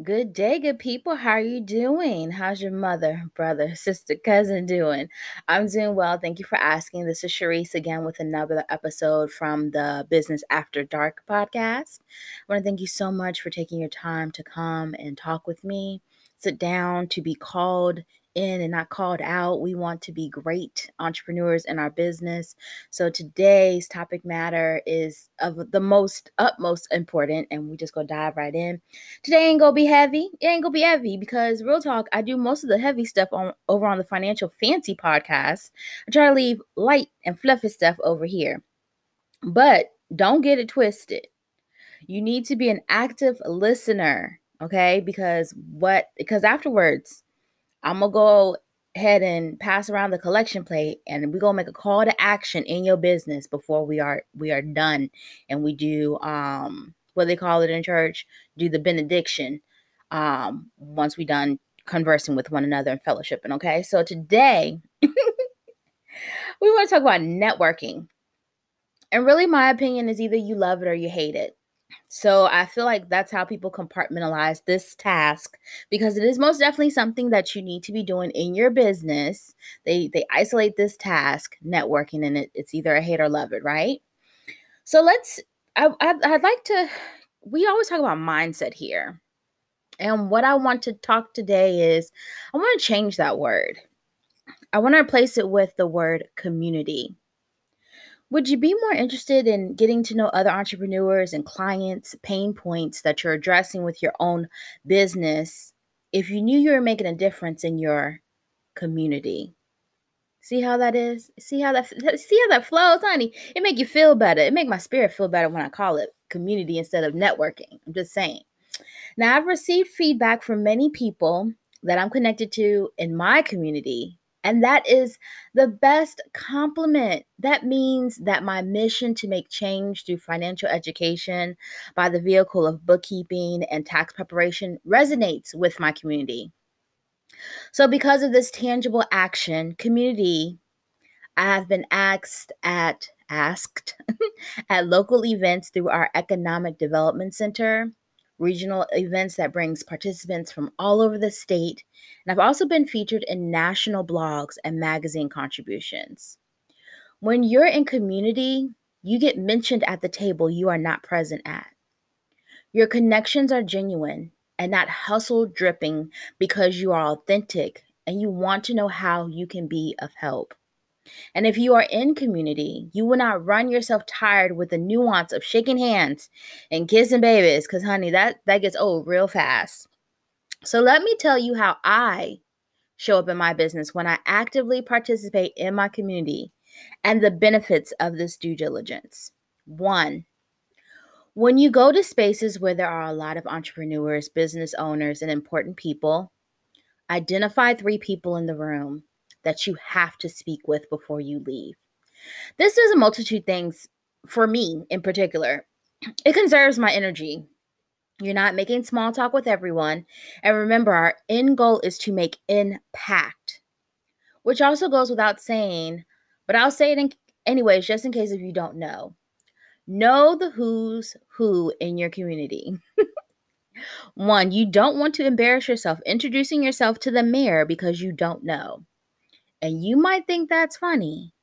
Good day, good people. How are you doing? How's your mother, brother, sister, cousin doing? I'm doing well. Thank you for asking. This is Charese again with another episode from the Business After Dark podcast. I want to thank you so much for taking your time to come and talk with me, sit down, to be called in and not called out. We want to be great entrepreneurs in our business. So today's topic matter is of the most utmost important, and we just go dive right in. Today ain't gonna be heavy. It ain't gonna be heavy because real talk, I do most of the heavy stuff on over on the Financial Fancy podcast. I try to leave light and fluffy stuff over here. But don't get it twisted. You need to be an active listener, okay? Because what because afterwards I'm gonna go ahead and pass around the collection plate and we're gonna make a call to action in your business before we are we are done. And we do um what they call it in church do the benediction um once we done conversing with one another and fellowshipping okay? So today we want to talk about networking. And really my opinion is either you love it or you hate it so I feel like that's how people compartmentalize this task because it is most definitely something that you need to be doing in your business. They they isolate this task, networking, and it, it's either a hate or love it, right? So let's. I, I'd, I'd like to. We always talk about mindset here, and what I want to talk today is I want to change that word. I want to replace it with the word community. Would you be more interested in getting to know other entrepreneurs and clients' pain points that you're addressing with your own business if you knew you were making a difference in your community? See how that is? See how that see how that flows, honey? It make you feel better. It make my spirit feel better when I call it community instead of networking. I'm just saying. Now, I've received feedback from many people that I'm connected to in my community and that is the best compliment. That means that my mission to make change through financial education by the vehicle of bookkeeping and tax preparation resonates with my community. So, because of this tangible action, community, I have been asked at asked at local events through our Economic Development Center regional events that brings participants from all over the state. And I've also been featured in national blogs and magazine contributions. When you're in community, you get mentioned at the table you are not present at. Your connections are genuine and not hustle dripping because you are authentic and you want to know how you can be of help. And if you are in community, you will not run yourself tired with the nuance of shaking hands and kissing babies cuz honey, that that gets old real fast. So let me tell you how I show up in my business when I actively participate in my community and the benefits of this due diligence. 1. When you go to spaces where there are a lot of entrepreneurs, business owners, and important people, identify three people in the room that you have to speak with before you leave. This does a multitude things for me in particular. It conserves my energy. You're not making small talk with everyone. And remember, our end goal is to make impact, which also goes without saying, but I'll say it in, anyways, just in case if you don't know. Know the who's who in your community. One, you don't want to embarrass yourself introducing yourself to the mayor because you don't know. And you might think that's funny,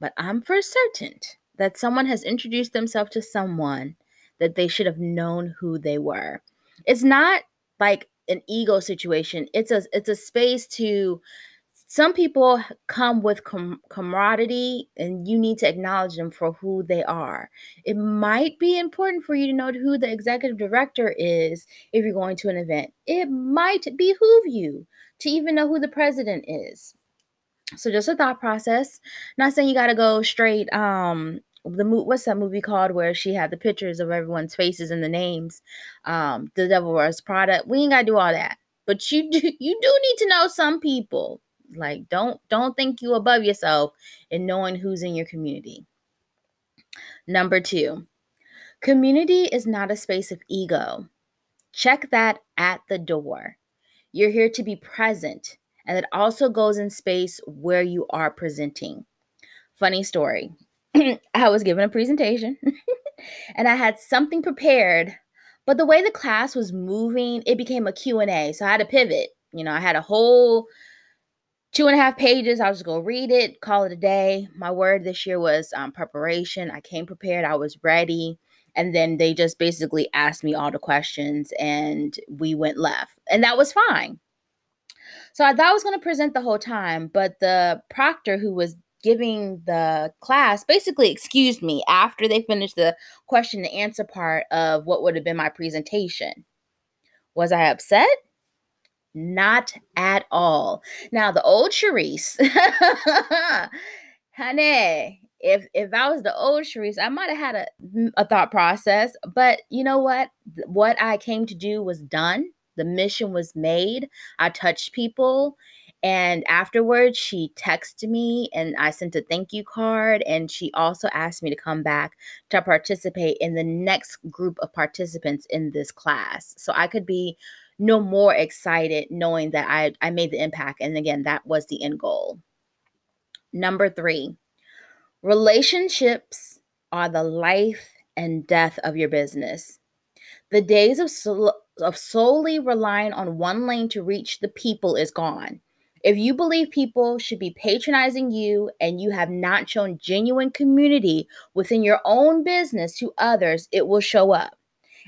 but I'm for certain that someone has introduced themselves to someone that they should have known who they were. It's not like an ego situation. It's a it's a space to some people come with com- camaraderie and you need to acknowledge them for who they are. It might be important for you to know who the executive director is if you're going to an event. It might behoove you to even know who the president is. So just a thought process. Not saying you got to go straight. Um, the mo- what's that movie called where she had the pictures of everyone's faces and the names? Um, The Devil Wears Prada. We ain't got to do all that. but you do you do need to know some people. Like don't don't think you above yourself in knowing who's in your community. Number 2. Community is not a space of ego. Check that at the door. You're here to be present, and it also goes in space where you are presenting. Funny story. I was given a presentation and I had something prepared, but the way the class was moving, it became a Q&A. So I had to pivot. You know, I had a whole two and a half pages. I was just gonna read it, call it a day. My word this year was um, preparation. I came prepared. I was ready, and then they just basically asked me all the questions, and we went left, and that was fine. So I thought I was gonna present the whole time, but the proctor who was giving the class basically excused me after they finished the question and answer part of what would have been my presentation. Was I upset? Not at all. Now, the old Charese, honey, if if I was the old Charese, I might have had a, a thought process. But you know what? What I came to do was done. The mission was made. I touched people and afterwards, she texted me and I sent a thank you card. And she also asked me to come back to participate in the next group of participants in this class. So I could be no more excited knowing that I, I made the impact. And again, that was the end goal. Number three, relationships are the life and death of your business. The days of, of solely relying on one lane to reach the people is gone. If you believe people should be patronizing you and you have not shown genuine community within your own business to others, it will show up.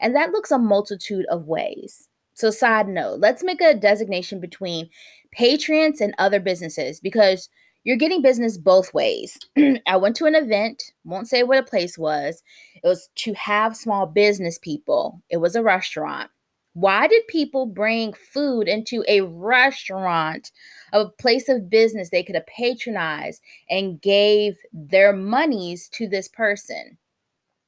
And that looks a multitude of ways. So, side note, let's make a designation between patrons and other businesses because you're getting business both ways. I went to an event, won't say what a place was. It was to have small business people, it was a restaurant. Why did people bring food into a restaurant, a place of business they could have patronized and gave their monies to this person?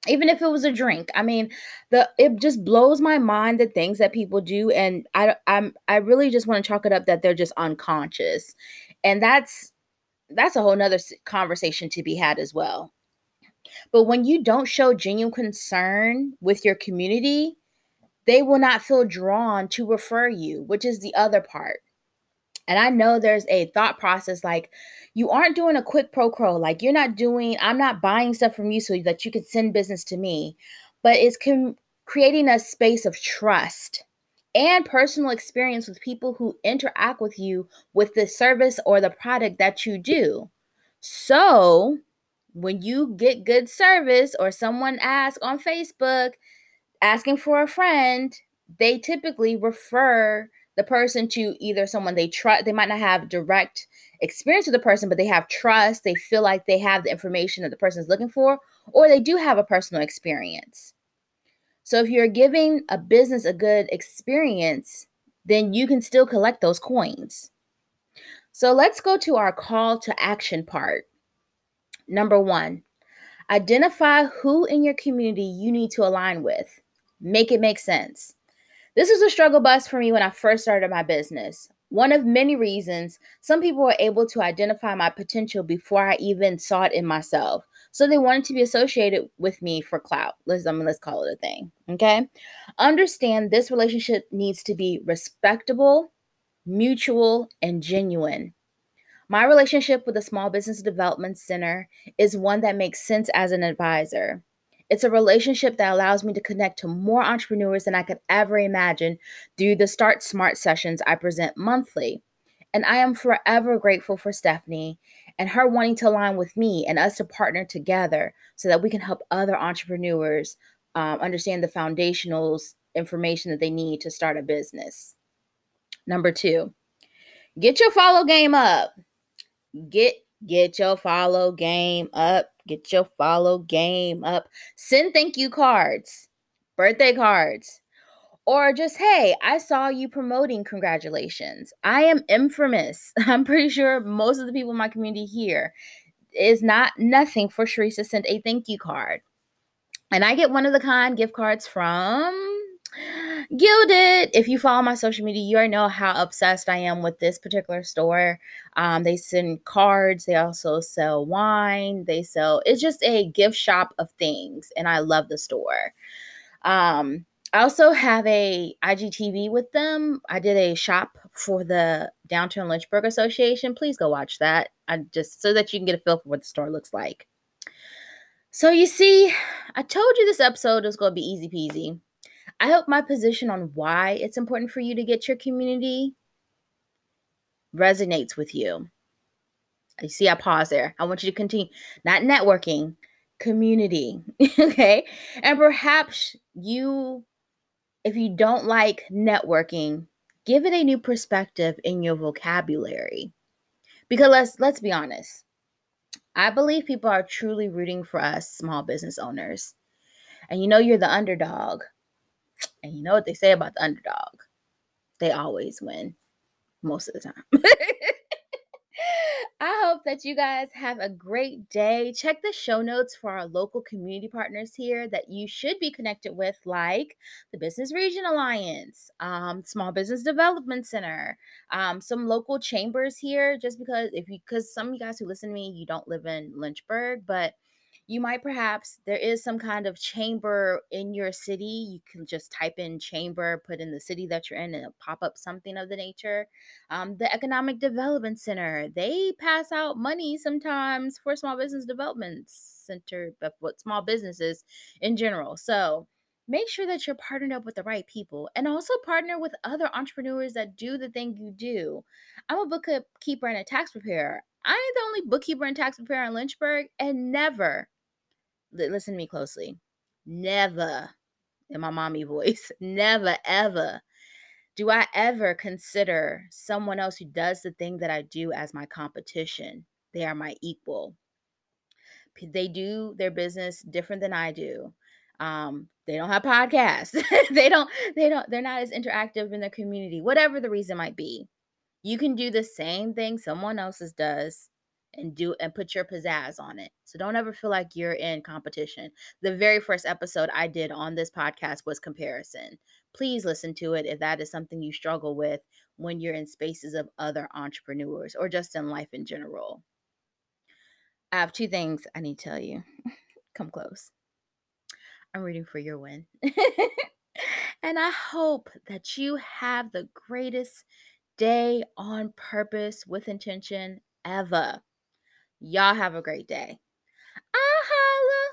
Even if it was a drink, I mean, the it just blows my mind the things that people do, and I I'm I really just want to chalk it up that they're just unconscious, and that's that's a whole nother conversation to be had as well. But when you don't show genuine concern with your community, they will not feel drawn to refer you, which is the other part. And I know there's a thought process like you aren't doing a quick pro quo, like you're not doing, I'm not buying stuff from you so that you could send business to me, but it's com- creating a space of trust and personal experience with people who interact with you with the service or the product that you do. So, when you get good service or someone asks on Facebook, asking for a friend, they typically refer the person to either someone they trust, they might not have direct experience with the person, but they have trust, they feel like they have the information that the person is looking for, or they do have a personal experience. So if you're giving a business a good experience, then you can still collect those coins. So let's go to our call to action part. Number one, identify who in your community you need to align with. Make it make sense. This was a struggle bus for me when I first started my business. One of many reasons some people were able to identify my potential before I even saw it in myself. So they wanted to be associated with me for clout. Let's I mean, let's call it a thing. Okay. Understand this relationship needs to be respectable, mutual, and genuine. My relationship with the Small Business Development Center is one that makes sense as an advisor. It's a relationship that allows me to connect to more entrepreneurs than I could ever imagine through the Start Smart sessions I present monthly. And I am forever grateful for Stephanie and her wanting to align with me and us to partner together so that we can help other entrepreneurs um, understand the foundationals information that they need to start a business. Number two, get your follow game up. Get get your follow game up. Get your follow game up. Send thank you cards, birthday cards, or just, hey, I saw you promoting. Congratulations. I am infamous. I'm pretty sure most of the people in my community here is not nothing for Charese to send a thank you card. And I get one of the kind gift cards from Gilded. If you follow my social media, you already know how obsessed I am with this particular store. Um, they send cards. They also sell wine. They sell. It's just a gift shop of things, and I love the store. Um, I also have a IGTV with them. I did a shop for the Downtown Lynchburg Association. Please go watch that. I just so that you can get a feel for what the store looks like. So you see, I told you this episode was going to be easy peasy. I hope my position on why it's important for you to get your community resonates with you. You see, I pause there. I want you to continue, not networking, community. okay. And perhaps you, if you don't like networking, give it a new perspective in your vocabulary. Because let's let's be honest. I believe people are truly rooting for us small business owners. And you know you're the underdog and you know what they say about the underdog? They always win most of the time. I hope that you guys have a great day. Check the show notes for our local community partners here that you should be connected with, like the Business Region Alliance, um, Small Business Development Center, um, some local chambers here. Just because if you, because some of you guys who listen to me, you don't live in Lynchburg, but you might perhaps there is some kind of chamber in your city you can just type in chamber put in the city that you're in and it'll pop up something of the nature. Um, the economic development center they pass out money sometimes for small business development center but what small businesses in general. So make sure that you're partnered up with the right people and also partner with other entrepreneurs that do the thing you do. I'm a bookkeeper and a tax preparer. I ain't the only bookkeeper and tax preparer in Lynchburg, and never listen to me closely. Never, in my mommy voice, never, ever do I ever consider someone else who does the thing that I do as my competition. They are my equal. They do their business different than I do. Um, they don't have podcasts. they don't, they don't, they're not as interactive in their community, whatever the reason might be. You can do the same thing someone else's does and do and put your pizzazz on it. So don't ever feel like you're in competition. The very first episode I did on this podcast was comparison. Please listen to it if that is something you struggle with when you're in spaces of other entrepreneurs or just in life in general. I have two things I need to tell you. Come close. I'm rooting for your win. and I hope that you have the greatest day on purpose with intention ever. Y'all have a great day. Ah, holla.